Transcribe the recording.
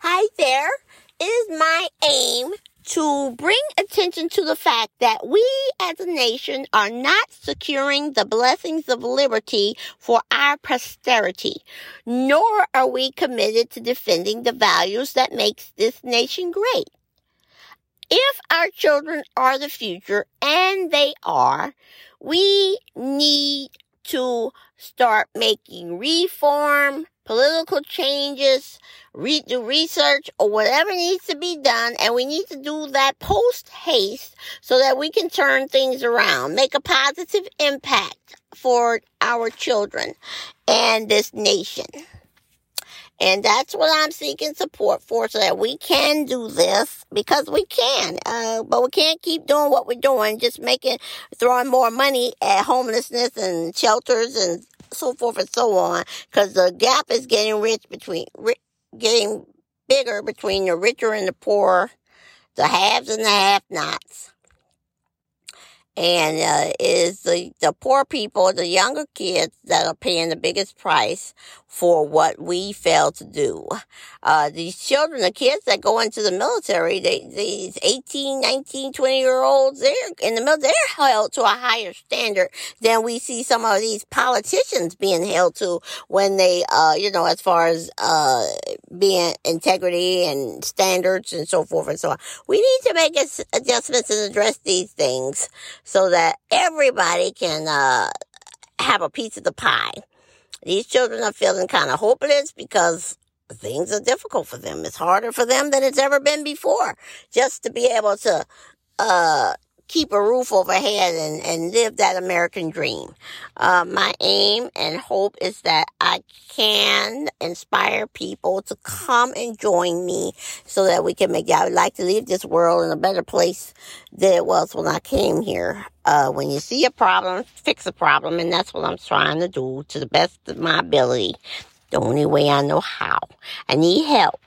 Hi there. It is my aim to bring attention to the fact that we as a nation are not securing the blessings of liberty for our posterity, nor are we committed to defending the values that makes this nation great. If our children are the future, and they are, we need to start making reform, political changes, re- do research, or whatever needs to be done. And we need to do that post haste so that we can turn things around, make a positive impact for our children and this nation. And that's what I'm seeking support for so that we can do this because we can. Uh, but we can't keep doing what we're doing, just making, throwing more money at homelessness and shelters and so forth and so on. Cause the gap is getting rich between, getting bigger between the richer and the poor, the haves and the have nots and uh, is the, the poor people, the younger kids that are paying the biggest price for what we fail to do. Uh, these children, the kids that go into the military, they, these 18, 19, 20 year olds, they're in the military, they're held to a higher standard than we see some of these politicians being held to when they, uh, you know, as far as, uh, being integrity and standards and so forth and so on. We need to make adjustments and address these things so that everybody can uh, have a piece of the pie. These children are feeling kind of hopeless because things are difficult for them. It's harder for them than it's ever been before. Just to be able to uh, keep a roof overhead and, and live that American dream. Uh, my aim and hope is that I can inspire people to come and join me so that we can make, I would like to leave this world in a better place than it was when I came here. Uh, when you see a problem, fix a problem. And that's what I'm trying to do to the best of my ability. The only way I know how. I need help.